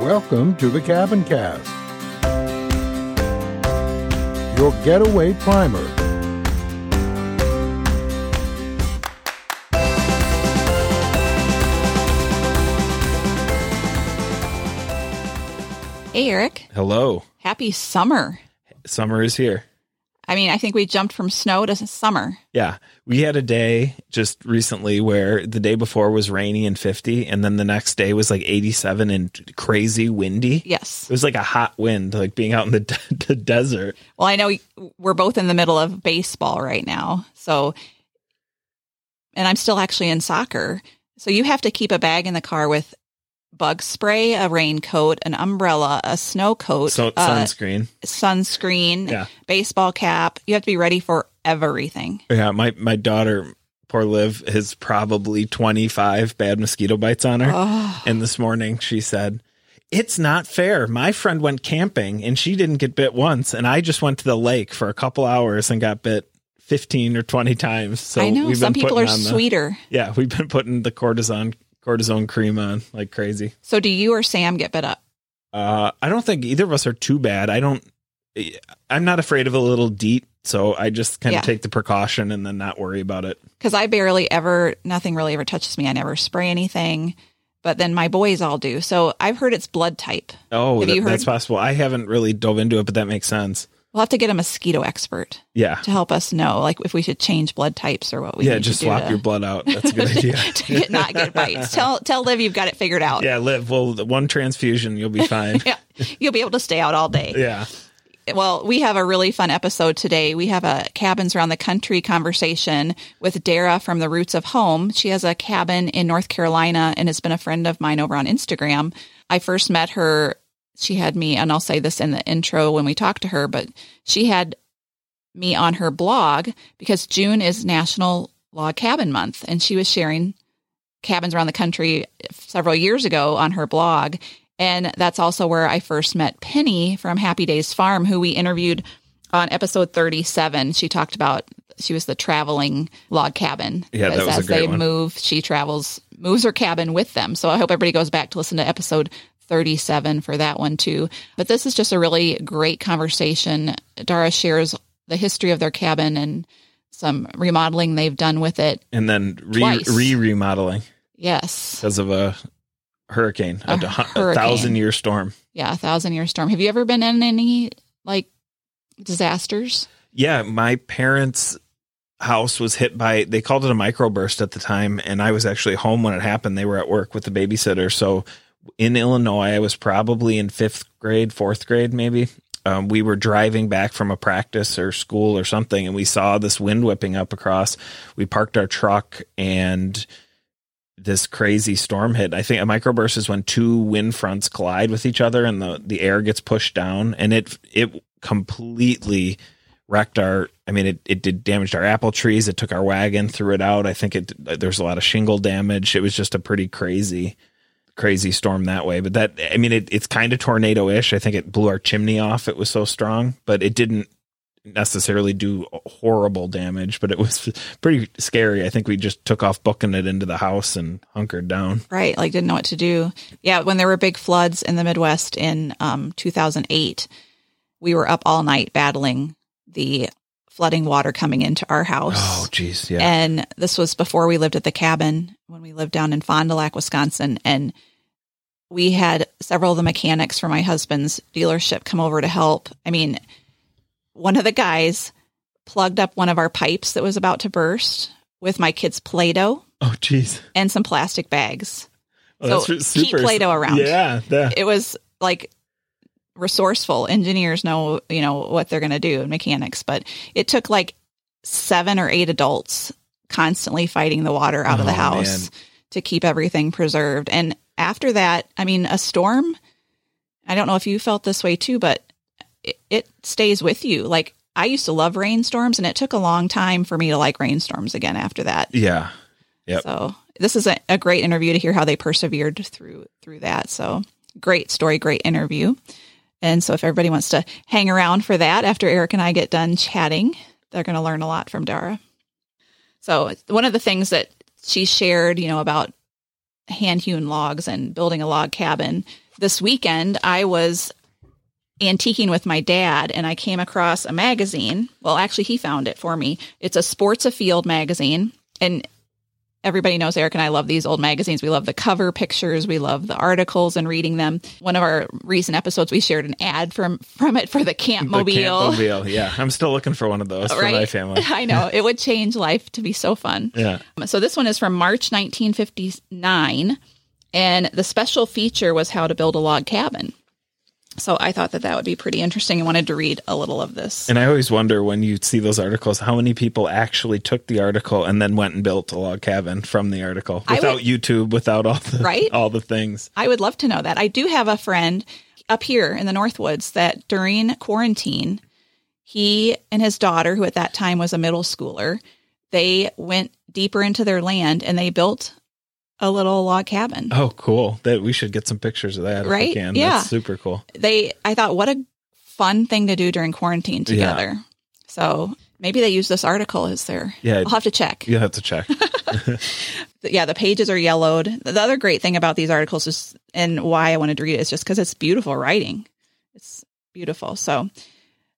Welcome to the Cabincast, your getaway primer. Hey, Erik. Hello. Happy summer. Summer is here. I mean, I think we jumped from snow to summer. Yeah. We had a day just recently where the day before was rainy and 50, and then the next day was like 87 and crazy windy. Yes. It was like a hot wind, like being out in the, de- the desert. Well, I know we're both in the middle of baseball right now. So, and I'm still actually in soccer. So you have to keep a bag in the car with bug spray, a raincoat, an umbrella, a snow coat, So uh, sunscreen. sunscreen, Yeah. baseball cap. You have to be ready for everything. Yeah. My, my daughter, poor Liv, has probably 25 bad mosquito bites on her. Oh, And this morning she said, It's not fair. My friend went camping and she didn't get bit once. And I just went to the lake for a couple hours and got bit 15 or 20 times. So I know some people are the- sweeter. yeah, we've been putting the cortisone cortisone cream on like crazy. So do you or Sam get bit up? Uh, I don't think either of us are too bad. I don't. I'm not afraid of a little DEET, so I just kind Yeah. of take the precaution and then not worry about it. because I barely ever, nothing really ever touches me. I never spray anything, but then my boys all do. So I've heard it's blood type. Oh, Have that- you heard- that's possible. I haven't really dove into it, but that makes sense. We'll have to get a mosquito expert Yeah, to help us know, like if we should change blood types or what we yeah. Just swap to, your blood out. That's a good idea. to get, not get bites. Tell tell Liv you've got it figured out. Yeah, Liv. Well, the one transfusion, you'll be fine. Yeah, you'll be able to stay out all day. yeah. Well, we have a really fun episode today. We have a cabins around the country conversation with Dara from the Roots of Home. She has a cabin in North Carolina and has been a friend of mine over on Instagram. I first met her. She had me, and I'll say this in the intro when we talk to her, but she had me on her blog because June is National Log Cabin Month, and she was sharing cabins around the country several years ago on her blog. And that's also where I first met Penny from Happy Days Farm, who we interviewed on episode 37. She talked about she was the traveling log cabin. Yeah, that was a as they one. move, she travels, moves her cabin with them. So I hope everybody goes back to listen to episode 37 for that one too. But this is just a really great conversation. Dara shares the history of their cabin and some remodeling they've done with it. And then re re remodeling Yes. because of a hurricane, a, A hu- a thousand year storm. Yeah, a thousand year storm. Have you ever been in any like disasters? Yeah, my parents' house was hit by they called it a microburst at the time, and I was actually home when it happened. They were at work with the babysitter. So in Illinois, I was probably in fifth grade, fourth grade, maybe. Um, we were driving back from a practice or school or something, and we saw this wind whipping up across. We parked our truck and this crazy storm hit. I think a microburst is when two wind fronts collide with each other and the, the air gets pushed down and it it completely wrecked our I mean it, it did damage our apple trees. It took our wagon, threw it out. I think it there's a lot of shingle damage. It was just a pretty crazy crazy storm that way. But that I mean it, it's kind of tornado ish. I think it blew our chimney off. It was so strong, but it didn't necessarily do horrible damage, but it was pretty scary. I think we just took off booking it into the house and hunkered down. Right, like didn't know what to do. Yeah, when there were big floods in the Midwest in um, 2008, we were up all night battling the flooding water coming into our house. Oh, geez, yeah. And this was before we lived at the cabin when we lived down in Fond du Lac, Wisconsin. And we had several of the mechanics from my husband's dealership come over to help. I mean, one of the guys plugged up one of our pipes that was about to burst with my kids' Play Doh oh, geez. and some plastic bags. Oh, So keep Play-Doh around. Yeah, that- It was like resourceful. Engineers know, you know, what they're going to do, mechanics, but it took like seven or eight adults constantly fighting the water out of the Oh, house man. to keep everything preserved. And after that, I mean, a storm, I don't know if you felt this way too, but it, it stays with you. Like I used to love rainstorms and it took a long time for me to like rainstorms again after that. yeah. Yep. So this is a, a great interview to hear how they persevered through through that. So great story, great interview. And so if everybody wants to hang around for that after Erik and I get done chatting, they're going to learn a lot from Dara. So one of the things that she shared, you know, about hand hewn logs and building a log cabin this weekend I was antiquing with my dad and I came across a magazine. Well, actually, he found it for me. It's a Sports Afield magazine. And everybody knows Erik and I love these old magazines. We love the cover pictures. We love the articles and reading them. One of our recent episodes, we shared an ad from from it for the Camp Mobile. The Camp Mobile. Yeah. I'm still looking for one of those for my family. I know. It would change life to be so fun. Yeah. Um, so this one is from March 1959, and the special feature was how to build a log cabin. So I thought that that would be pretty interesting and wanted to read a little of this. And I always wonder when you see those articles, how many people actually took the article and then went and built a log cabin from the article without would- YouTube, without all the Right? all the things. I would love to know that. I do have a friend up here in the Northwoods that during quarantine, he and his daughter, who at that time was a middle schooler, they went deeper into their land and they built a little log cabin. Oh, cool! That we should get some pictures of that if we Right? can. Yeah. That's super cool. They, I thought, what a fun thing to do during quarantine Yeah. together. So maybe they use this article as their. Yeah. I'll have to check. You have to check. yeah, the pages are yellowed. The other great thing about these articles is, and why I wanted to read it is just because it's beautiful writing. It's beautiful. So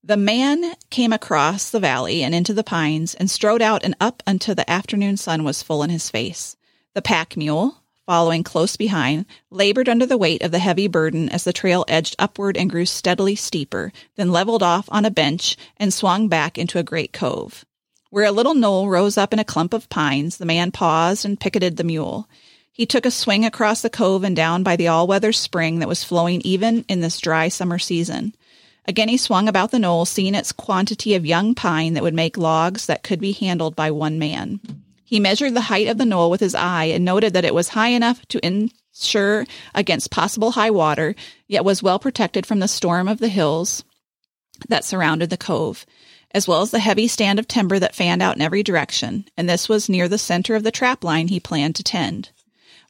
the man came across the valley and into the pines and strode out and up until the afternoon sun was full in his face. The pack mule, following close behind, labored under the weight of the heavy burden as the trail edged upward and grew steadily steeper, then leveled off on a bench and swung back into a great cove. Where a little knoll rose up in a clump of pines, the man paused and picketed the mule. He took a swing across the cove and down by the all weather spring that was flowing even in this dry summer season. Again he swung about the knoll, seeing its quantity of young pine that would make logs that could be handled by one man. He measured the height of the knoll with his eye and noted that it was high enough to insure against possible high water, yet was well protected from the storm of the hills that surrounded the cove, as well as the heavy stand of timber that fanned out in every direction, and this was near the center of the trap line he planned to tend.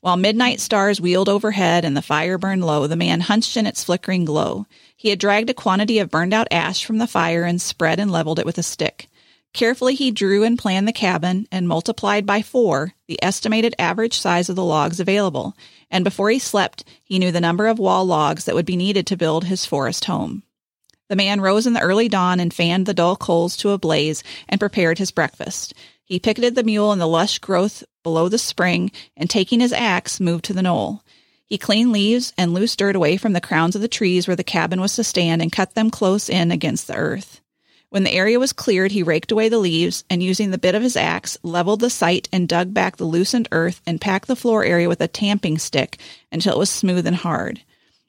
While midnight stars wheeled overhead and the fire burned low, the man hunched in its flickering glow. He had dragged a quantity of burned out ash from the fire and spread and leveled it with a stick. Carefully he drew and planned the cabin and multiplied by four the estimated average size of the logs available, and before he slept, he knew the number of wall logs that would be needed to build his forest home. The man rose in the early dawn and fanned the dull coals to a blaze and prepared his breakfast. He picketed the mule in the lush growth below the spring and taking his axe moved to the knoll. He cleaned leaves and loose dirt away from the crowns of the trees where the cabin was to stand and cut them close in against the earth. When the area was cleared, he raked away the leaves and using the bit of his axe, leveled the site and dug back the loosened earth and packed the floor area with a tamping stick until it was smooth and hard.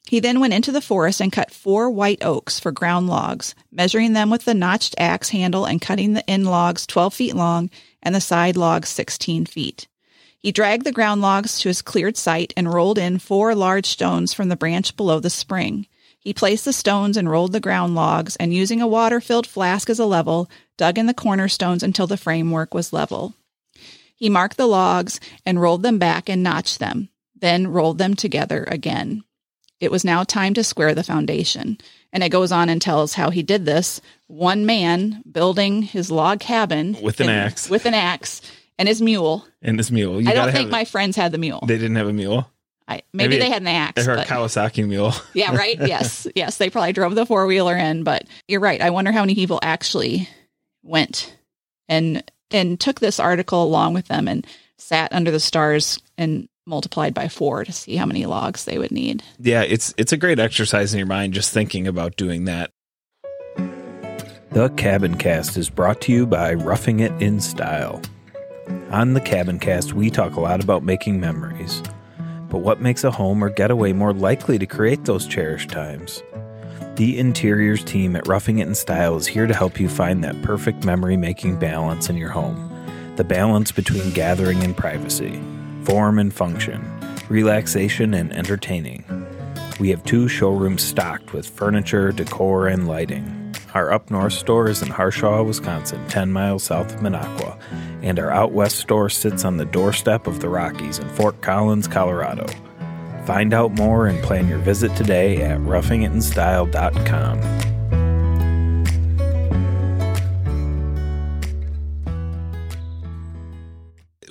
He then went into the forest and cut four white oaks for ground logs, measuring them with the notched axe handle and cutting the end logs 12 feet long and the side logs 16 feet. He dragged the ground logs to his cleared site and rolled in four large stones from the branch below the spring. He placed the stones and rolled the ground logs, and using a water filled flask as a level, dug in the cornerstones until the framework was level. He marked the logs and rolled them back and notched them, then rolled them together again. It was now time to square the foundation. And it goes on and tells how he did this. One man building his log cabin With an axe. With an axe and his mule. And his mule. You I don't think my friends had the mule. They didn't have a mule. I, maybe, maybe they had an axe. Or a Kawasaki mule. yeah, right. Yes, yes. They probably drove the four wheeler in, but you're right. I wonder how many people actually went and and took this article along with them and sat under the stars and multiplied by four to see how many logs they would need. Yeah, it's it's a great exercise in your mind just thinking about doing that. The Cabincast is brought to you by Roughing It in Style. On the Cabincast, we talk a lot about making memories. But what makes a home or getaway more likely to create those cherished times? The interiors team at Roughing It in Style is here to help you find that perfect memory making balance in your home. The balance between gathering and privacy, form and function, relaxation and entertaining. We have two showrooms stocked with furniture, decor, and lighting. Our up north store is in Harshaw, Wisconsin, 10 miles south of Minocqua, and our out west store sits on the doorstep of the Rockies in Fort Collins, Colorado. Find out more and plan your visit today at roughingitinstyle.com.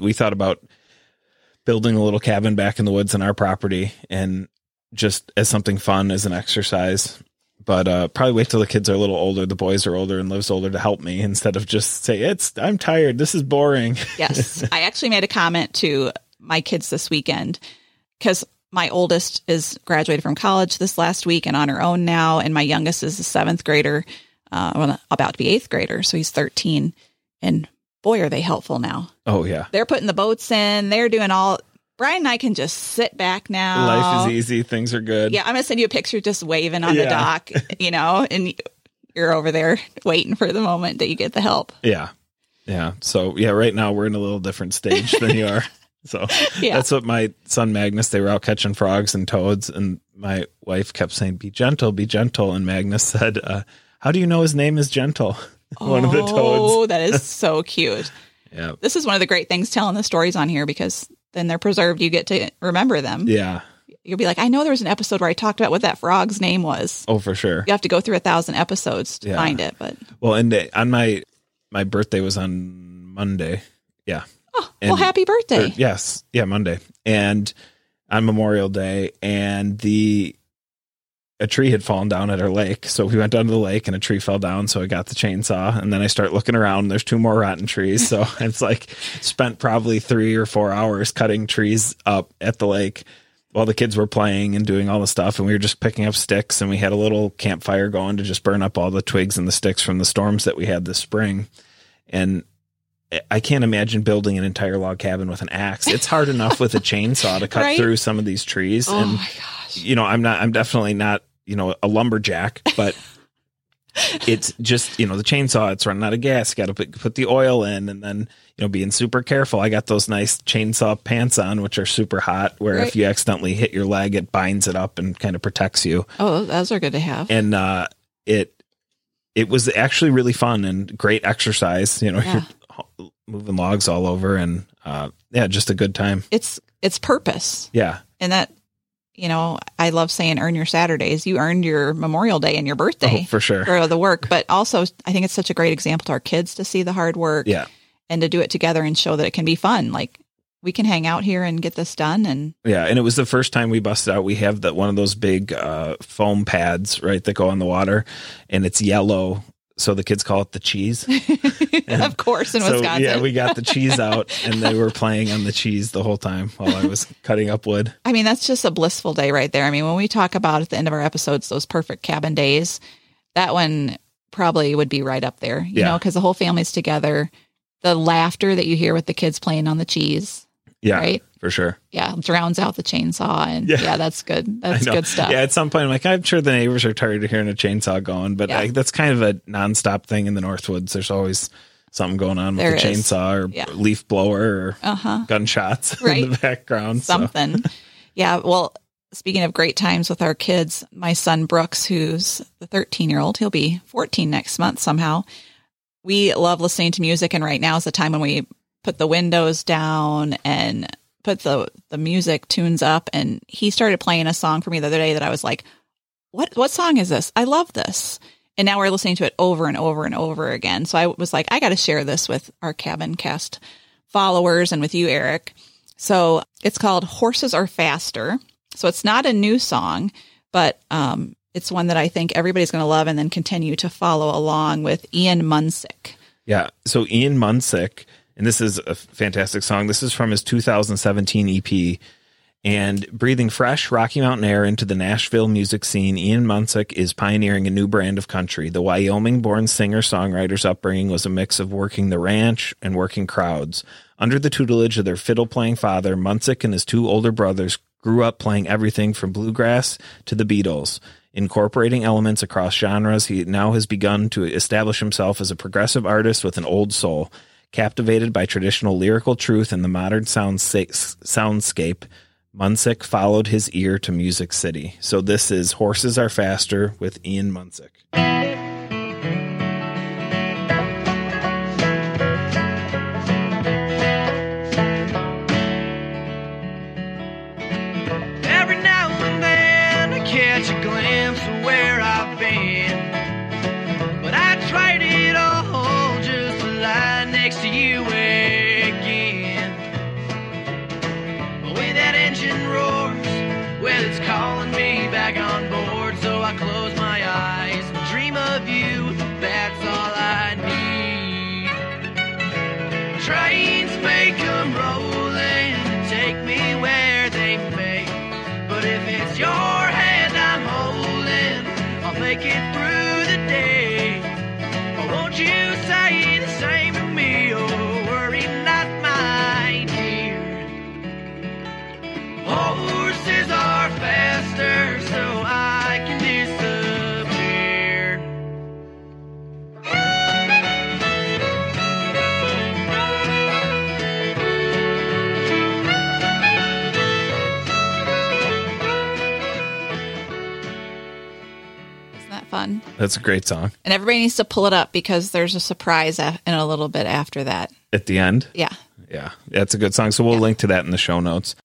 we thought about building a little cabin back in the woods on our property and just as something fun as an exercise. But uh, probably wait till the kids are a little older, the boys are older, and Liv's older to help me instead of just say it's I'm tired. This is boring. Yes. I actually made a comment to my kids this weekend because my oldest is graduated from college this last week and on her own now. And my youngest is a seventh grader, uh, well, about to be eighth grader. So he's 13. And boy, are they helpful now. Oh yeah, They're putting the boats in, they're doing all. Brian and I can just sit back now. life is easy. Things are good. Yeah, I'm gonna send you a picture just waving on the dock, you know, and you're over there waiting for the moment that you get the help. Yeah. Yeah. So yeah, right now we're in a little different stage than you are. So Yeah. that's what my son Magnus, they were out catching frogs and toads and my wife kept saying, be gentle, be gentle. And Magnus said, uh, how do you know his name is gentle? One of the toads. Oh, that is so cute. Yeah. This is one of the great things telling the stories on here because then they're preserved. You get to remember them. Yeah. You'll be like, I know there was an episode where I talked about what that frog's name was. Oh, for sure. You have to go through a thousand episodes to Yeah. find it, but Well, and uh, on my, my birthday was on Monday. Yeah. oh, And- well, happy birthday. Or- yes. Yeah. Monday. And on Memorial Day and the, a tree had fallen down at our lake. So we went down to the lake and a tree fell down. So I got the chainsaw and then I start looking around. There's two more rotten trees. So it's like spent probably three or four hours cutting trees up at the lake while the kids were playing and doing all the stuff. And we were just picking up sticks and we had a little campfire going to just burn up all the twigs and the sticks from the storms that we had this spring. And I can't imagine building an entire log cabin with an axe. It's hard enough with a chainsaw to cut Right? through some of these trees. oh and you know, I'm not, I'm definitely not, you know, a lumberjack, but it's just, you know, the chainsaw, it's running out of gas. Got to put, put the oil in and then, you know, being super careful. I got those nice chainsaw pants on, which are super hot, where Right. if you accidentally hit your leg, it binds it up and kind of protects you. Oh, those are good to have. And, uh, it, it was actually really fun and great exercise. You know, Yeah. you're moving logs all over and, uh, yeah, just a good time. It's it's purpose. Yeah. And that you know, I love saying earn your Saturdays. You earned your Memorial Day and your birthday Oh, for sure. for the work, but also I think it's such a great example to our kids to see the hard work Yeah. and to do it together and show that it can be fun. Like we can hang out here and get this done and Yeah, and it was the first time we busted out. We have that one of those big uh, foam pads, right, that go on the water, and it's yellow, so the kids call it the cheese. of course in so Wisconsin. yeah, we got the cheese out, and they were playing on the cheese the whole time while I was cutting up wood. I mean, that's just a blissful day right there. I mean, when we talk about at the end of our episodes, those perfect cabin days, that one probably would be right up there, you Yeah. know, because the whole family's together. The laughter that you hear with the kids playing on the cheese, Yeah, right? For sure. Yeah, drowns out the chainsaw. And Yeah. yeah, that's good. That's good stuff. Yeah, at some point, I'm like, I'm sure the neighbors are tired of hearing a chainsaw going, but Yeah. I, that's kind of a nonstop thing in the Northwoods. There's always something going on with There the is. chainsaw or Yeah. leaf blower or Uh huh. gunshots in the background. so- Something. yeah. Well, speaking of great times with our kids, my son Brooks, who's the 13 year old, he'll be 14 next month somehow. We love listening to music, and right now is the time when we put the windows down and put the the music tunes up. And he started playing a song for me the other day that I was like, "What what song is this? I love this." And now we're listening to it over and over and over again. So I was like, I got to share this with our cabin cast followers and with you, Erik. So it's called Horses Are Faster. So it's not a new song, but um, it's one that I think everybody's going to love and then continue to follow along with Ian Munsick. Yeah. So Ian Munsick, and this is a fantastic song. This is from his 2017 EP. And breathing fresh Rocky Mountain air into the Nashville music scene, Ian Munsick is pioneering a new brand of country. The Wyoming born singer songwriter's upbringing was a mix of working the ranch and working crowds. Under the tutelage of their fiddle playing father, Munsick and his two older brothers grew up playing everything from bluegrass to the Beatles. Incorporating elements across genres, he now has begun to establish himself as a progressive artist with an old soul. Captivated by traditional lyrical truth and the modern soundscape, Munsick followed his ear to Music City. So this is Horses Are Faster with Ian Munsick. That's a great song. And everybody needs to pull it up because there's a surprise in a little bit after that. At the end. Yeah. Yeah. That's a good song. So we'll link to that in the show notes.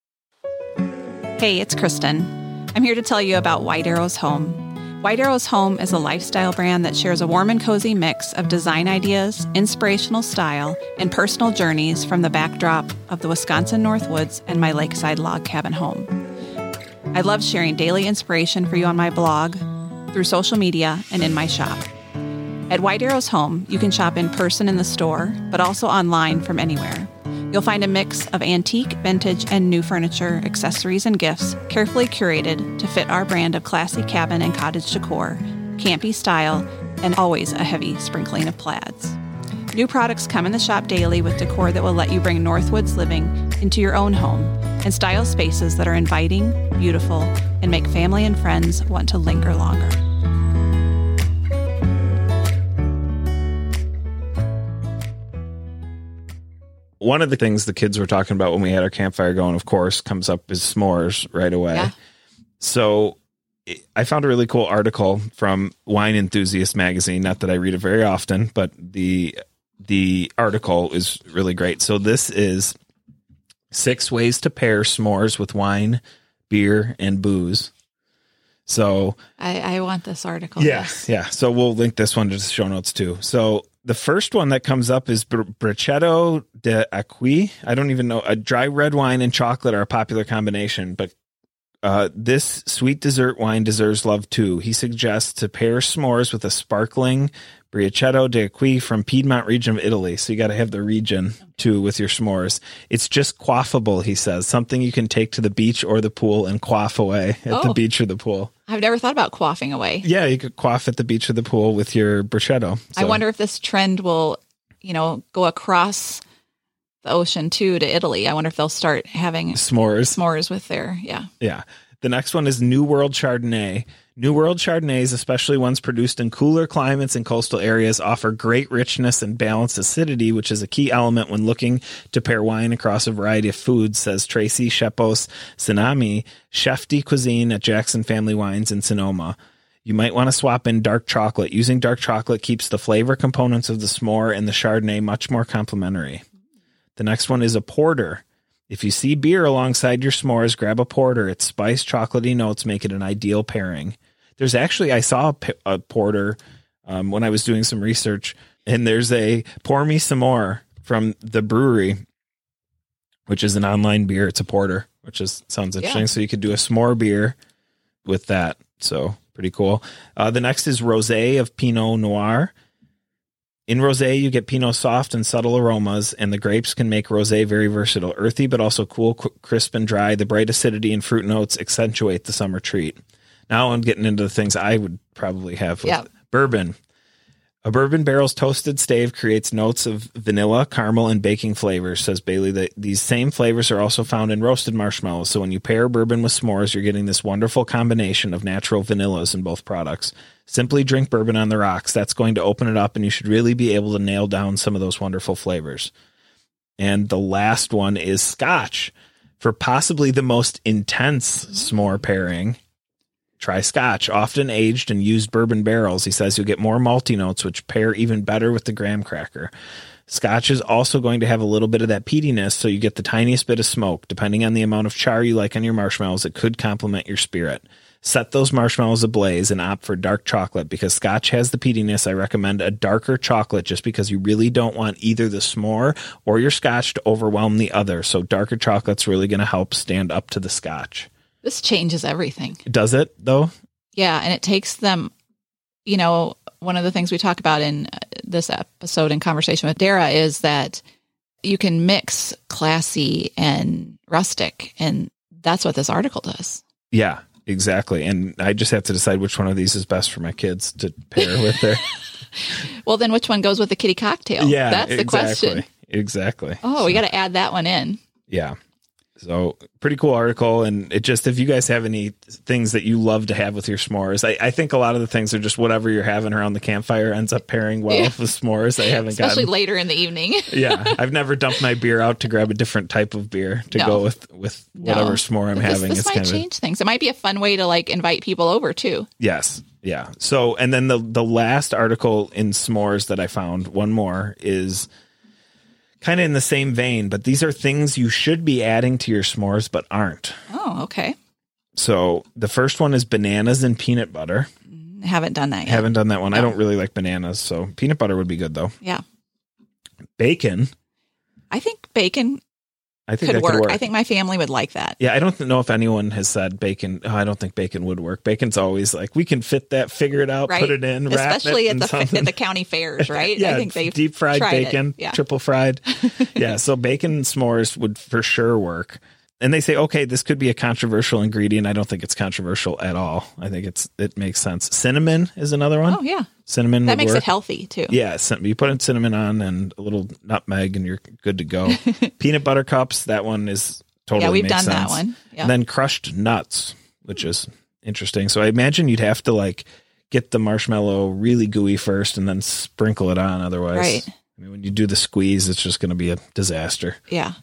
Hey, it's Kristin. I'm here to tell you about White Arrows Home. White Arrows Home is a lifestyle brand that shares a warm and cozy mix of design ideas, inspirational style, and personal journeys from the backdrop of the Wisconsin Northwoods and my lakeside log cabin home. I love sharing daily inspiration for you on my blog, through social media, and in my shop. At White Arrows Home, you can shop in person in the store, but also online from anywhere. You'll find a mix of antique, vintage, and new furniture, accessories, and gifts carefully curated to fit our brand of classy cabin and cottage decor, campy style, and always a heavy sprinkling of plaids. New products come in the shop daily with decor that will let you bring Northwoods living into your own home and style spaces that are inviting, beautiful, and make family and friends want to linger longer. One of the things the kids were talking about when we had our campfire going, of course, comes up is s'mores right away. Yeah. So I found a really cool article from Wine Enthusiast magazine. Not that I read it very often, but the the article is really great. So this is six ways to pair s'mores with wine, beer, and booze. So I, I want this article. Yes, yeah. So we'll link this one to the show notes too. So the first one that comes up is Br- Brachetto de Acqui. I don't even know. A dry red wine and chocolate are a popular combination, but uh, this sweet dessert wine deserves love too. He suggests to pair s'mores with a sparkling Brachetto de Acqui from Piedmont region of Italy. So you got to have the region too with your s'mores. It's just quaffable, he says. Something you can take to the beach or the pool and quaff away at the Oh. beach or the pool. I've never thought about quaffing away. Yeah, you could quaff at the beach or the pool with your bruschetto. I wonder if this trend will, you know, go across the ocean too to Italy. I wonder if they'll start having s'mores. s'mores with their yeah. Yeah. The next one is New World Chardonnay. New World Chardonnays, especially ones produced in cooler climates and coastal areas, offer great richness and balanced acidity, which is a key element when looking to pair wine across a variety of foods, says Tracy Shepos Cenami, chef de cuisine at Jackson Family Wines in Sonoma. You might want to swap in dark chocolate. Using dark chocolate keeps the flavor components of the s'more and the Chardonnay much more complementary. The next one is a porter. If you see beer alongside your s'mores, grab a porter. Its spice, chocolatey notes make it an ideal pairing. There's actually, I saw a, porter um, when I was doing some research, and there's a Pour Me Some More from the brewery, which is an online beer. It's a porter, which is sounds interesting. Yeah. So you could do a s'more beer with that. So pretty cool. Uh, the next is Rosé of Pinot Noir. In rosé, you get Pinot soft and subtle aromas, and the grapes can make rosé very versatile, earthy but also cool, crisp, and dry. The bright acidity and fruit notes accentuate the summer treat. Now I'm getting into the things I would probably have with Yeah. bourbon. A bourbon barrel's toasted stave creates notes of vanilla, caramel, and baking flavors, says Bailey. That these same flavors are also found in roasted marshmallows. So when you pair bourbon with s'mores, you're getting this wonderful combination of natural vanillas in both products. Simply drink bourbon on the rocks. That's going to open it up, and you should really be able to nail down some of those wonderful flavors. And the last one is scotch. For possibly the most intense s'more pairing, try scotch. Often aged and used bourbon barrels, he says you'll get more malty notes, which pair even better with the graham cracker. Scotch is also going to have a little bit of that peatiness, so you get the tiniest bit of smoke. Depending on the amount of char you like on your marshmallows, it could complement your spirit. Set those marshmallows ablaze and opt for dark chocolate because scotch has the peatiness. I recommend a darker chocolate just because you really don't want either the s'more or your scotch to overwhelm the other. So darker chocolate's really going to help stand up to the scotch. This changes everything. Does it though? Yeah, and it takes them, you know, one of the things we talk about in uh, this episode in conversation with Dara is that you can mix classy and rustic, and that's what this article does. Yeah, exactly. And I just have to decide which one of these is best for my kids to pair with their. Well, then which one goes with the kitty cocktail? yeah, that's the exactly. question. Exactly. Oh, we got to add that one in. Yeah. So pretty cool article. And it just, if you guys have any things that you love to have with your s'mores, I, I think a lot of the things are just whatever you're having around the campfire ends up pairing well Yeah. with s'mores. I haven't Especially gotten, later in the evening. yeah, I've never dumped my beer out to grab a different type of beer to No. go with, with whatever No. s'more I'm this, having. this it's might kind of, a- change things. It might be a fun way to like invite people over too. Yes. Yeah. So, and then the the last article in s'mores that I found, one more, is kind of in the same vein, but these are things you should be adding to your s'mores but aren't. Oh, okay. So the first one is bananas and peanut butter. I haven't done that yet. Haven't done that one. I don't really like bananas, so peanut butter would be good though. Yeah. Bacon, I think bacon I think could work. could work. I think my family would like that. yeah, I don't know if anyone has said bacon. Oh, I don't think bacon would work. Bacon's always like we can fit that, figure it out, Right. put it in, wrap Especially it at the at the county fairs, right? yeah, I think they deep fried bacon, Yeah. triple fried. yeah, so bacon s'mores would for sure work. And they say, okay, this could be a controversial ingredient. I don't think it's controversial at all. I think it's it makes sense. Cinnamon is another one. Oh yeah, Cinnamon that makes work. it healthy too. Yeah, you put in cinnamon on and a little nutmeg, and you're good to go. Peanut butter cups, that one is totally. Yeah, we've done that one. Yeah. And then crushed nuts, which is interesting. So I imagine you'd have to like get the marshmallow really gooey first, and then sprinkle it on. Otherwise, Right. I mean, when you do the squeeze, it's just going to be a disaster. Yeah.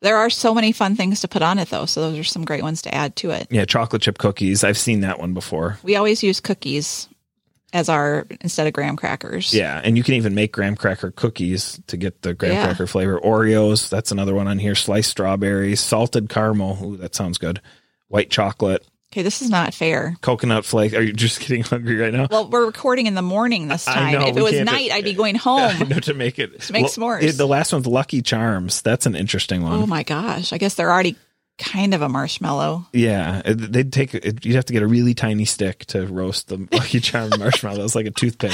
There are so many fun things to put on it though, so those are some great ones to add to it. Yeah, chocolate chip cookies. I've seen that one before. We always use cookies as our instead of graham crackers. Yeah, and you can even make graham cracker cookies to get the graham Yeah. cracker flavor. Oreos, that's another one on here. Sliced strawberries, salted caramel. Ooh, that sounds good. White chocolate, Okay, this is not fair. coconut flake. Are you just getting hungry right now? Well, we're recording in the morning this time. know, if it was night, I'd be going home. to make it To make s'mores. The last one's Lucky Charms. That's an interesting one. oh my gosh. I guess they're already kind of a marshmallow. Yeah, it- they'd take. it- You'd have to get a really tiny stick to roast the Lucky Charm marshmallows, like a toothpick.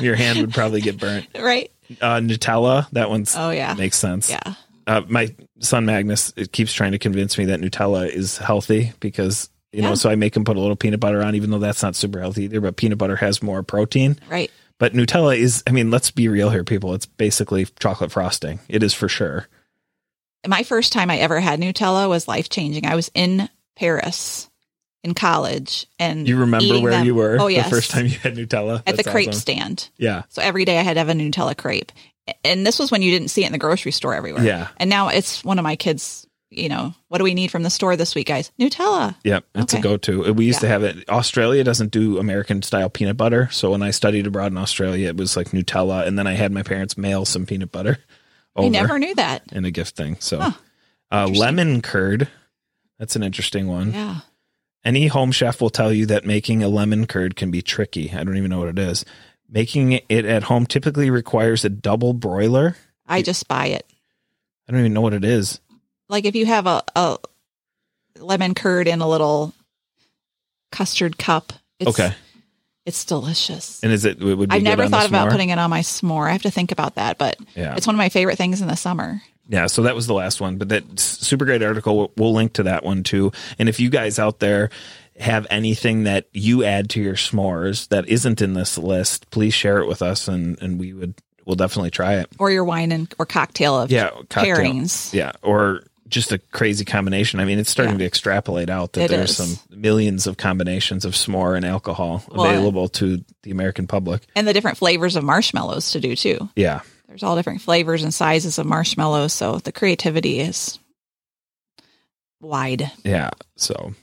Your hand would probably get burnt. Right? Uh, Nutella. That one's Oh yeah. makes sense. Yeah. uh, my son Magnus it keeps trying to convince me that Nutella is healthy because you know, so I make them put a little peanut butter on, even though that's not super healthy either. But peanut butter has more protein. Right. But Nutella is, I mean, let's be real here, people. It's basically chocolate frosting. It is for sure. My first time I ever had Nutella was life changing. I was in Paris in college and You remember where them- you were Oh yes. the first time you had Nutella at the crepe awesome. stand. Yeah, So every day I had to have a Nutella crepe. And this was when you didn't see it in the grocery store everywhere. yeah, And now it's one of my kids, you know, what do we need from the store this week, guys? Nutella. yeah. It's a go-to. We used to have it. Australia doesn't do American style peanut butter, so when I studied abroad in Australia, it was like Nutella, and then I had my parents mail some peanut butter. Over. I never knew that. in a gift thing. So, Huh. uh, lemon curd. That's an interesting one. Yeah. Any home chef will tell you that making a lemon curd can be tricky. I don't even know what it is. Making it at home typically requires a double broiler. I just buy it. I don't even know what it is. Like if you have a, a lemon curd in a little custard cup, it's, okay. it's delicious. And is it, it would be I've never thought about putting it on my s'more. I have to think about that, but Yeah. it's one of my favorite things in the summer. Yeah, so that was the last one, but that super great article. We'll, we'll link to that one too. And if you guys out there have anything that you add to your s'mores that isn't in this list, please share it with us, and and we would we'll definitely try it. Or your wine and or cocktail of Yeah, cocktail. pairings. Yeah, or just a crazy combination. I mean, it's starting Yeah. to extrapolate out that It there's is. some millions of combinations of s'more and alcohol Well, available to the American public. And the different flavors of marshmallows to do too. Yeah, There's all different flavors and sizes of marshmallows, so the creativity is wide. yeah. So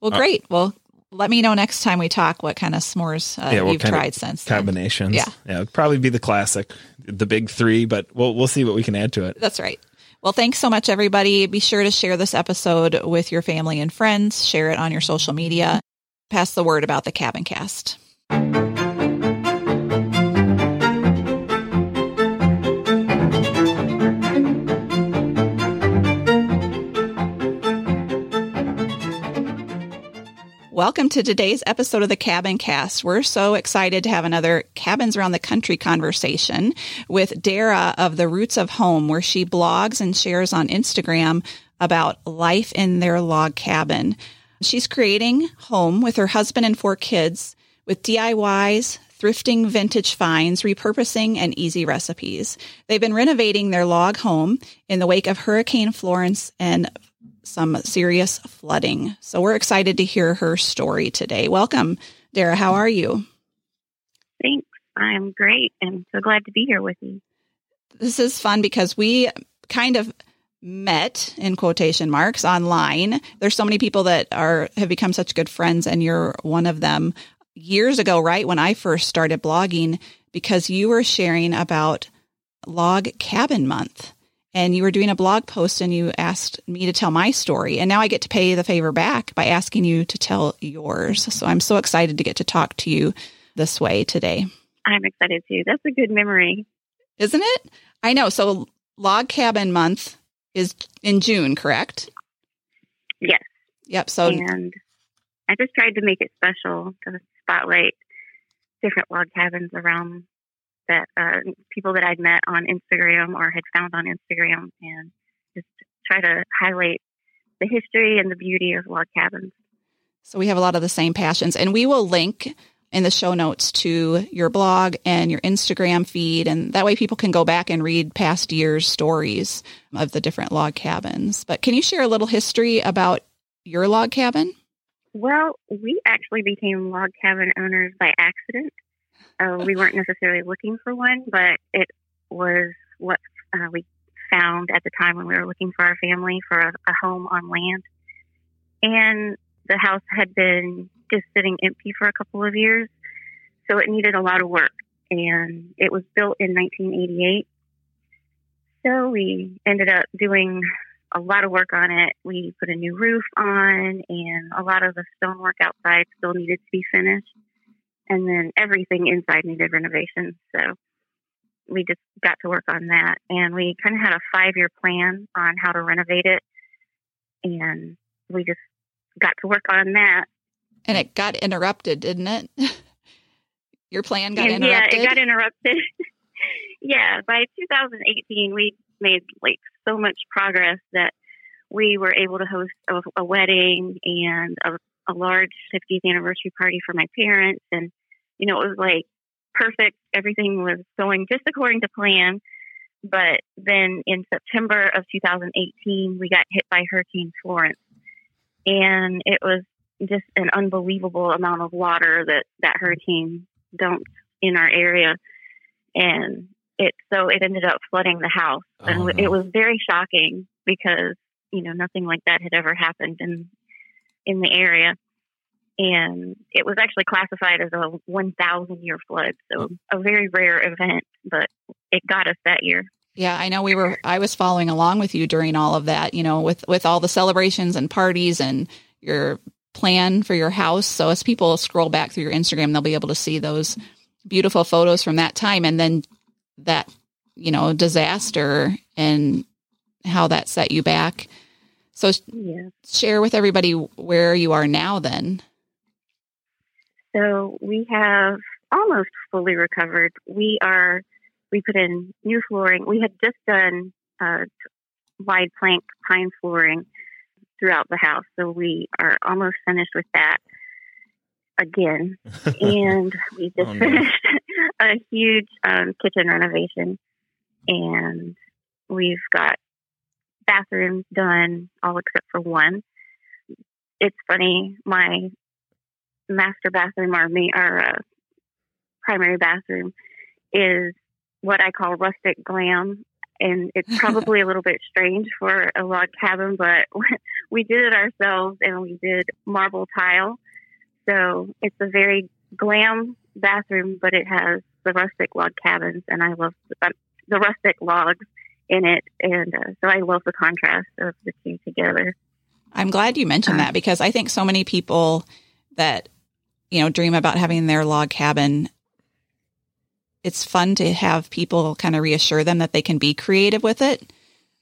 Well, Uh, great. well, let me know next time we talk what kind of s'mores uh, yeah, you've tried since. then. combinations. Yeah. yeah, it'd probably be the classic, the big three, but we'll we'll see what we can add to it. That's right. Well, thanks so much, everybody. Be sure to share this episode with your family and friends. Share it on your social media. Pass the word about the Cabincast. Welcome to today's episode of the Cabincast. We're so excited to have another Cabins Around the Country conversation with Dara of the Roots of Home, where she blogs and shares on Instagram about life in their log cabin. She's creating home with her husband and four kids with DIYs, thrifting vintage finds, repurposing, and easy recipes. They've been renovating their log home in the wake of Hurricane Florence and some serious flooding. So we're excited to hear her story today. Welcome, Dara. How are you? Thanks. I'm great and so glad to be here with you. This is fun because we kind of met in quotation marks online. There's so many people that are have become such good friends and you're one of them. Years ago, right when I first started blogging because you were sharing about log cabin month and you were doing a blog post and you asked me to tell my story. And now I get to pay the favor back by asking you to tell yours. So I'm so excited to get to talk to you this way today. I'm excited too. That's a good memory. Isn't it? I know. So log cabin month is in June, correct? Yes. Yep. So and I just tried to make it special to spotlight different log cabins around that uh, people that I'd met on Instagram or had found on Instagram and just try to highlight the history and the beauty of log cabins. So we have a lot of the same passions, and we will link in the show notes to your blog and your Instagram feed, and that way people can go back and read past years' stories of the different log cabins. But can you share a little history about your log cabin? Well, we actually became log cabin owners by accident. Uh, we weren't necessarily looking for one, but it was what uh, we found at the time when we were looking for our family for a, a home on land. And the house had been just sitting empty for a couple of years, so it needed a lot of work. And it was built in 1988. So we ended up doing a lot of work on it. We put a new roof on, and a lot of the stonework outside still needed to be finished and then everything inside needed renovation. So we just got to work on that, and we kind of had a five year plan on how to renovate it, and we just got to work on that. And it got interrupted, didn't it? Your plan got and interrupted. Yeah, it got interrupted. yeah, by 2018, we made like so much progress that we were able to host a, a wedding and a, a large 50th anniversary party for my parents, and you know, it was like perfect. Everything was going just according to plan. But then in September of 2018, we got hit by Hurricane Florence. And it was just an unbelievable amount of water that that hurricane dumped in our area. And it, so it ended up flooding the house. Oh, and no. it was very shocking because, you know, nothing like that had ever happened in, in the area and it was actually classified as a 1,000 year flood. So oh. a very rare event, but it got us that year. Yeah, I know we were I was following along with you during all of that, you know, with with all the celebrations and parties and your plan for your house. So as people scroll back through your Instagram, they'll be able to see those beautiful photos from that time and then that, you know, disaster and how that set you back. So Yeah. share with everybody where you are now then. So we have almost fully recovered. We are, we put in new flooring. We had just done uh, wide plank pine flooring throughout the house. So we are almost finished with that again. and we just Oh, no. finished a huge um, kitchen renovation. And we've got bathrooms done, all except for one. It's funny, my master bathroom, or me, our uh, primary bathroom, is what I call rustic glam, and it's probably a little bit strange for a log cabin, but we did it ourselves, and we did marble tile, so it's a very glam bathroom, but it has the rustic log cabins, and I love the, the rustic logs in it, and uh, so I love the contrast of the two together. I'm glad you mentioned that because I think so many people that you know dream about having their log cabin it's fun to have people kind of reassure them that they can be creative with it.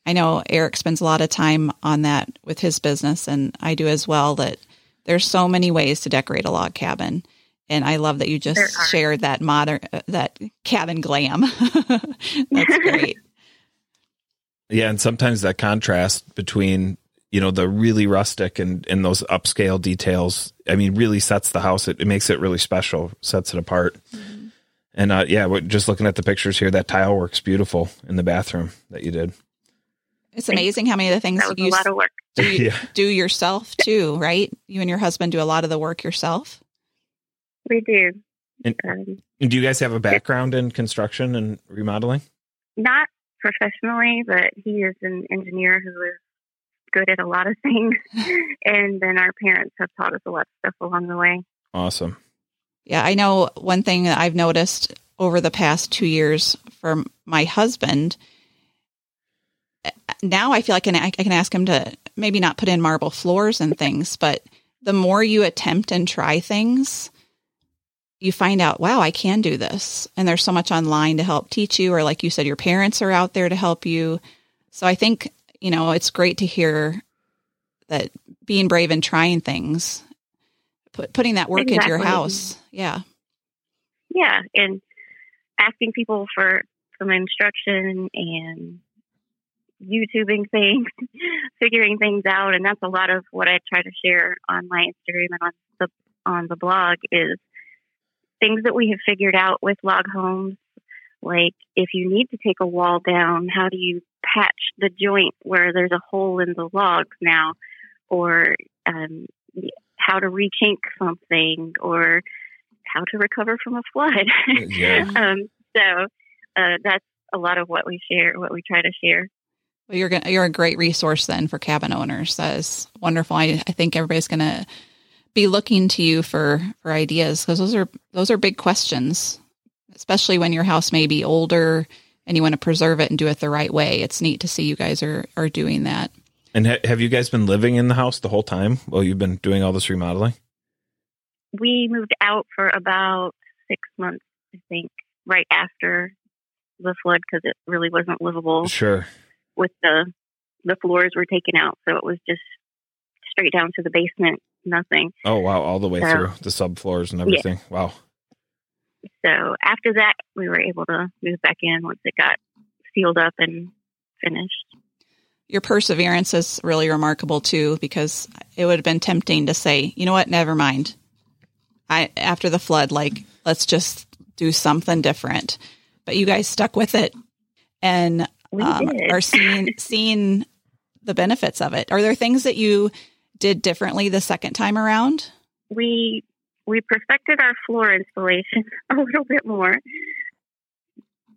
I know Erik spends a lot of time on that with his business and I do as well that There's so many ways to decorate a log cabin. And I love that you just shared that modern, uh, that cabin glam. That's great. Yeah, and sometimes that contrast between you know the really rustic and and those upscale details, I mean, really sets the house. It, it makes it really special, sets it apart. And uh, yeah, we're just looking at the pictures here, that tile works beautiful in the bathroom that you did. It's amazing how many of the things That was you a lot of work. do, you- Yeah. do yourself too, right? You and your husband do a lot of the work yourself. We do. And- Um, do you guys have a background in construction and remodeling? not professionally, but he is an engineer who is good at a lot of things. and then our parents have taught us a lot of stuff along the way. Awesome. Yeah, I know one thing that I've noticed over the past two years for my husband. Eh, now I feel like I can, I can ask him to maybe not put in marble floors and things, but the more you attempt and try things, you find out, wow, I can do this. And there's so much online to help teach you, or like you said, your parents are out there to help you. So I think, you know, it's great to hear that being brave and trying things, put, putting that work into your house. Yeah. Yeah. And asking people for some instruction and YouTubing things, figuring things out. And that's a lot of what I try to share on my Instagram and on the, on the blog is things that we have figured out with log homes. Like if you need to take a wall down, how do you patch the joint where there's a hole in the logs now? Or um, how to rechink something or how to recover from a flood. Yeah. um, so uh, that's a lot of what we share, what we try to share. Well, you're gonna, you're a great resource then for cabin owners. That is wonderful. I, I think everybody's going to be looking to you for for ideas because those are those are big questions, especially when your house may be older and you want to preserve it and do it the right way. It's neat to see you guys are are doing that. And ha- have you guys been living in the house the whole time while you've been doing all this remodeling? We moved out for about six months, I think, right after the flood because it really wasn't livable Sure. with the the floors were taken out, so it was just straight down to the basement, nothing. Oh wow, all the way So- through the subfloors and everything. Wow. So after that, we were able to move back in once it got sealed up and finished. Your perseverance is really remarkable too because it would have been tempting to say, you know what, never mind. I after the flood, like let's just do something different. But you guys stuck with it and um, are seeing seeing the benefits of it. Are there things that you did differently the second time around? we we perfected our floor installation a little bit more.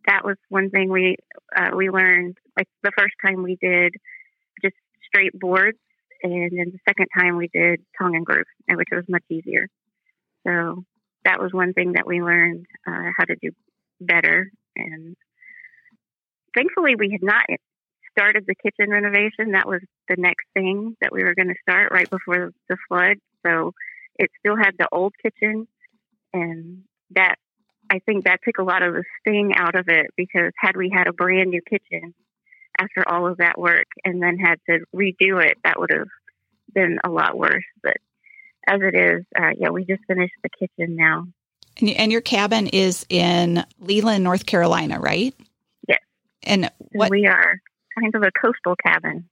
That was one thing we uh, we learned. Like the first time we did just straight boards, and then the second time we did tongue and groove, which was much easier. So that was one thing that we learned uh, how to do better. And thankfully, we had not started the kitchen renovation. That was the next thing that we were going to start right before the flood. So it still had the old kitchen and that I think that took a lot of the sting out of it because had we had a brand new kitchen after all of that work and then had to redo it, that would have been a lot worse. But as it is, uh, yeah, we just finished the kitchen now. And, and your cabin is in Leland, North Carolina, right? Yes. And what? We are kind of a coastal cabin.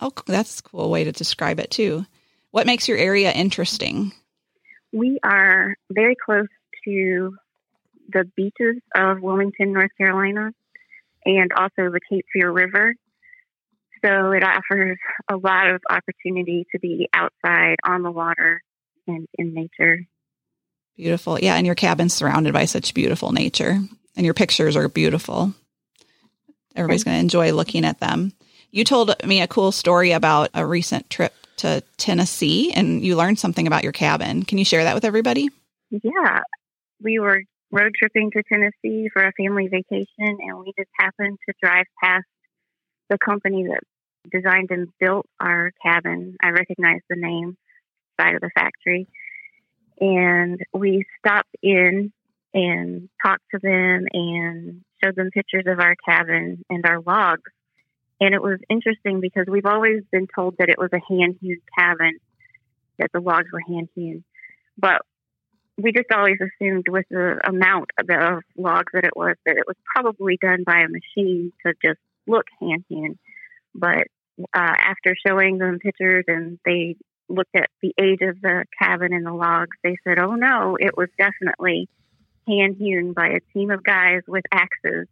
Oh, that's a cool way to describe it too. What makes your area interesting? We are very close to the beaches of Wilmington, North Carolina, and also the Cape Fear River. So it offers a lot of opportunity to be outside on the water and in nature. Beautiful. Yeah, and your cabin's surrounded by such beautiful nature, and your pictures are beautiful. Everybody's going to enjoy looking at them. You told me a cool story about a recent trip to Tennessee, and you learned something about your cabin. Can you share that with everybody? Yeah, we were road tripping to Tennessee for a family vacation, and we just happened to drive past the company that designed and built our cabin. I recognized the name side of the factory, and we stopped in and talked to them and showed them pictures of our cabin and our logs. And it was interesting because we've always been told that it was a hand hewn cabin. that the logs were hand hewn. But we just always assumed with the amount of logs that it was that it was probably done by a machine to just look hand hewn. But uh, after showing them pictures and they looked at the age of the cabin and the logs, they said, "Oh no, it was definitely hand hewn by a team of guys with axes."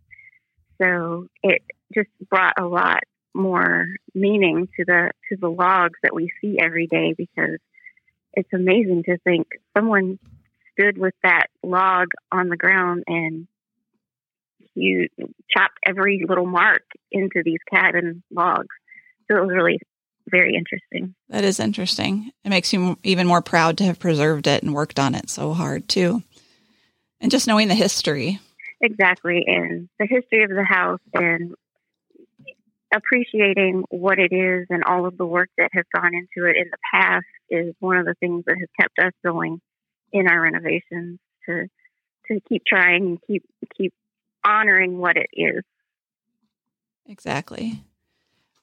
So it just brought a lot more meaning to the to the logs that we see every day because it's amazing to think someone stood with that log on the ground and you chopped every little mark into these cabin logs. So it was really very interesting. That is interesting. It makes you even more proud to have preserved it and worked on it so hard too. And just knowing the history. Exactly. And the history of the house and appreciating what it is and all of the work that has gone into it in the past is one of the things that has kept us going in our renovations to to keep trying and keep keep honoring what it is. Exactly.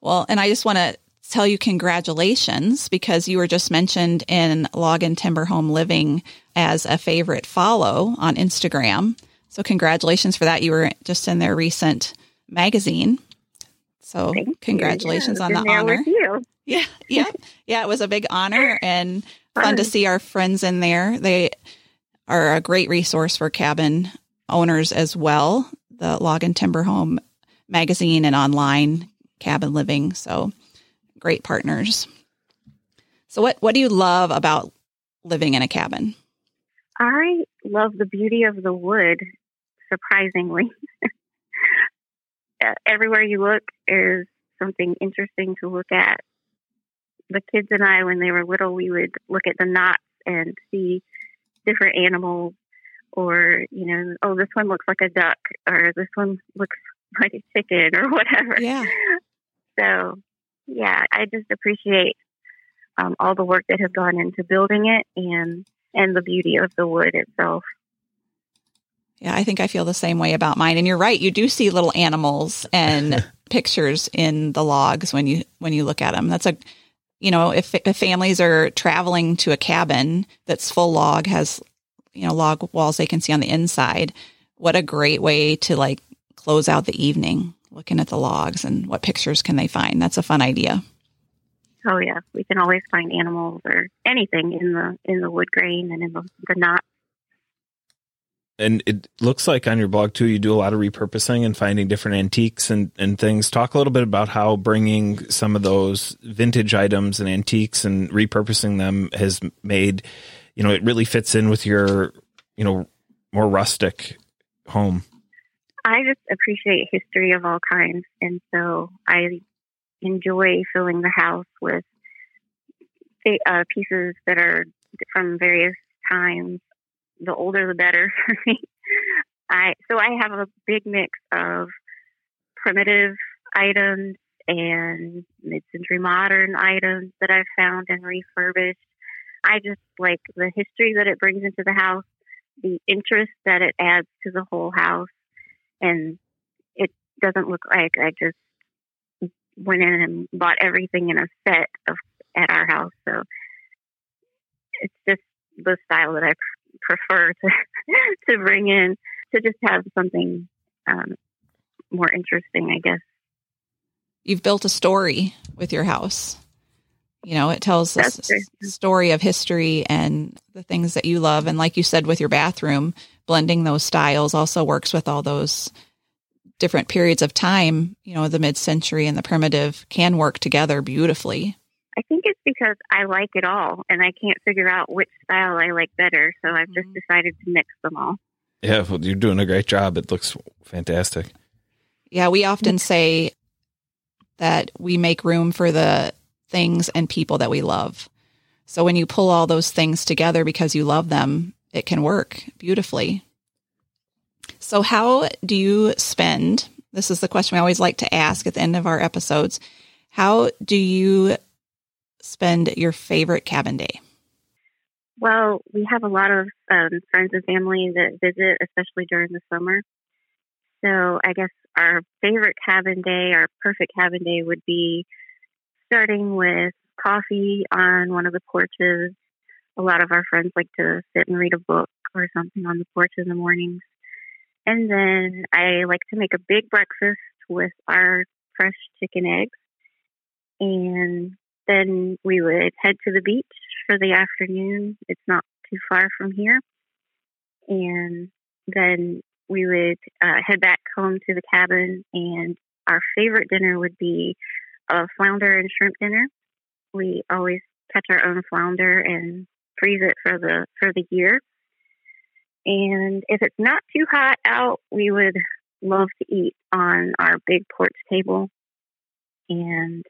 Well, and I just want to tell you congratulations because you were just mentioned in Log and Timber Home Living as a favorite follow on Instagram. So congratulations for that. You were just in their recent magazine. So Thank congratulations you. on the honor. Yeah, yeah, yeah. It was a big honor and fun to see our friends in there. They are a great resource for cabin owners as well. The Log and Timber Home magazine and online cabin living. So great partners. So what what do you love about living in a cabin? I love the beauty of the wood, surprisingly. Uh, Everywhere you look is something interesting to look at. The kids and I, when they were little, we would look at the knots and see different animals, or, you know, oh, this one looks like a duck, or this one looks like a chicken, or whatever. Yeah. So, yeah, I just appreciate um, all the work that has gone into building it and and the beauty of the wood itself. Yeah, I think I feel the same way about mine. And you're right, you do see little animals and pictures in the logs when you when you look at them. That's a you know, if, if families are traveling to a cabin that's full log has you know log walls they can see on the inside, what a great way to like close out the evening looking at the logs and what pictures can they find. That's a fun idea. Oh yeah, we can always find animals or anything in the in the wood grain and in the, the knot. And it looks like on your blog too, you do a lot of repurposing and finding different antiques and, and things. Talk a little bit about how bringing some of those vintage items and antiques and repurposing them has made, you know, it really fits in with your, you know, more rustic home. I just appreciate history of all kinds, and so I enjoy filling the house with uh, pieces that are from various times. The older, the better for me. I so I have a big mix of primitive items and mid-century modern items that I've found and refurbished. I just like the history that it brings into the house, the interest that it adds to the whole house, and it doesn't look like I just went in and bought everything in a set of at our house. So it's just the style that I prefer to to bring in to just have something um, more interesting, I guess. You've built a story with your house. You know, it tells That's this true. story of history and the things that you love. And like you said with your bathroom, blending those styles also works with all those different periods of time. You know, the mid century and the primitive can work together beautifully. I think it's because I like it all, and I can't figure out which style I like better. So I've just Mhm. decided to mix them all. Yeah, well, you're doing a great job. It looks fantastic. Yeah, we often say that we make room for the things and people that we love. So when you pull all those things together because you love them, it can work beautifully. So, how do you spend? This is the question we always like to ask at the end of our episodes. How do you spend your favorite cabin day? Well, we have a lot of um, friends and family that visit, especially during the summer. So I guess our favorite cabin day, our perfect cabin day, would be starting with coffee on one of the porches. A lot of our friends like to sit and read a book or something on the porch in the mornings. And then I like to make a big breakfast with our fresh chicken eggs. And then we would head to the beach for the afternoon. It's not too far from here. And then we would uh, head back home to the cabin. And our favorite dinner would be a flounder and shrimp dinner. We always catch our own flounder and freeze it for the for the year. And if it's not too hot out, we would love to eat on our big porch table and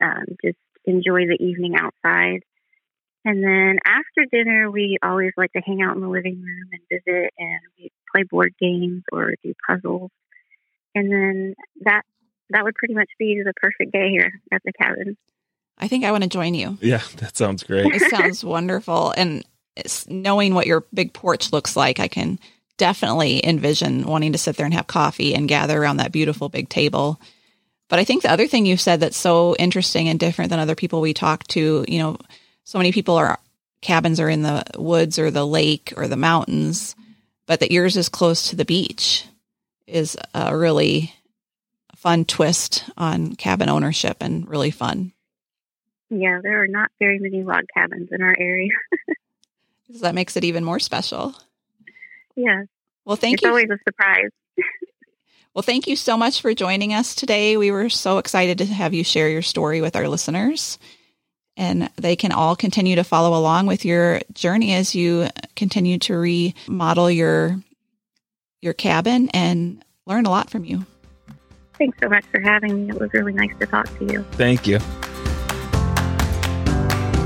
um, just enjoy the evening outside. And then after dinner, we always like to hang out in the living room and visit, and we play board games or do puzzles. And then that that would pretty much be the perfect day here at the cabin. I think I want to join you. Yeah, that sounds great. It sounds wonderful. And it's- knowing what your big porch looks like, I can definitely envision wanting to sit there and have coffee and gather around that beautiful big table. But I think the other thing you've said that's so interesting and different than other people we talk to, you know, so many people are cabins are in the woods or the lake or the mountains, but that yours is close to the beach is a really fun twist on cabin ownership and really fun. Yeah, there are not very many log cabins in our area. So that makes it even more special. yeah, Well, thank it's you. always a surprise. Well, thank you so much for joining us today. We were so excited to have you share your story with our listeners. And they can all continue to follow along with your journey as you continue to remodel your your cabin and learn a lot from you. Thanks so much for having me. It was really nice to talk to you. Thank you.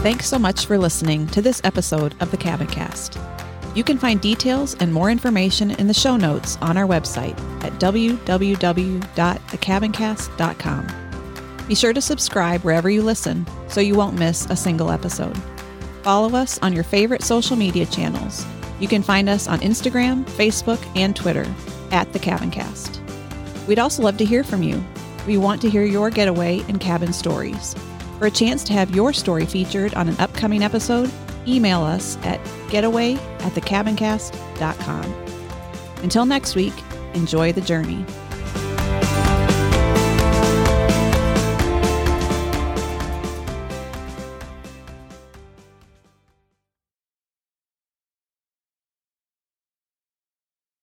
Thanks so much for listening to this episode of the Cabincast. You can find details and more information in the show notes on our website at www.thecabincast.com. Be sure to subscribe wherever you listen so you won't miss a single episode. Follow us on your favorite social media channels. You can find us on Instagram, Facebook, and Twitter at The Cabincast. We'd also love to hear from you. We want to hear your getaway and cabin stories. For a chance to have your story featured on an upcoming episode, email us at getaway at thecabincast.com. Until next week, enjoy the journey.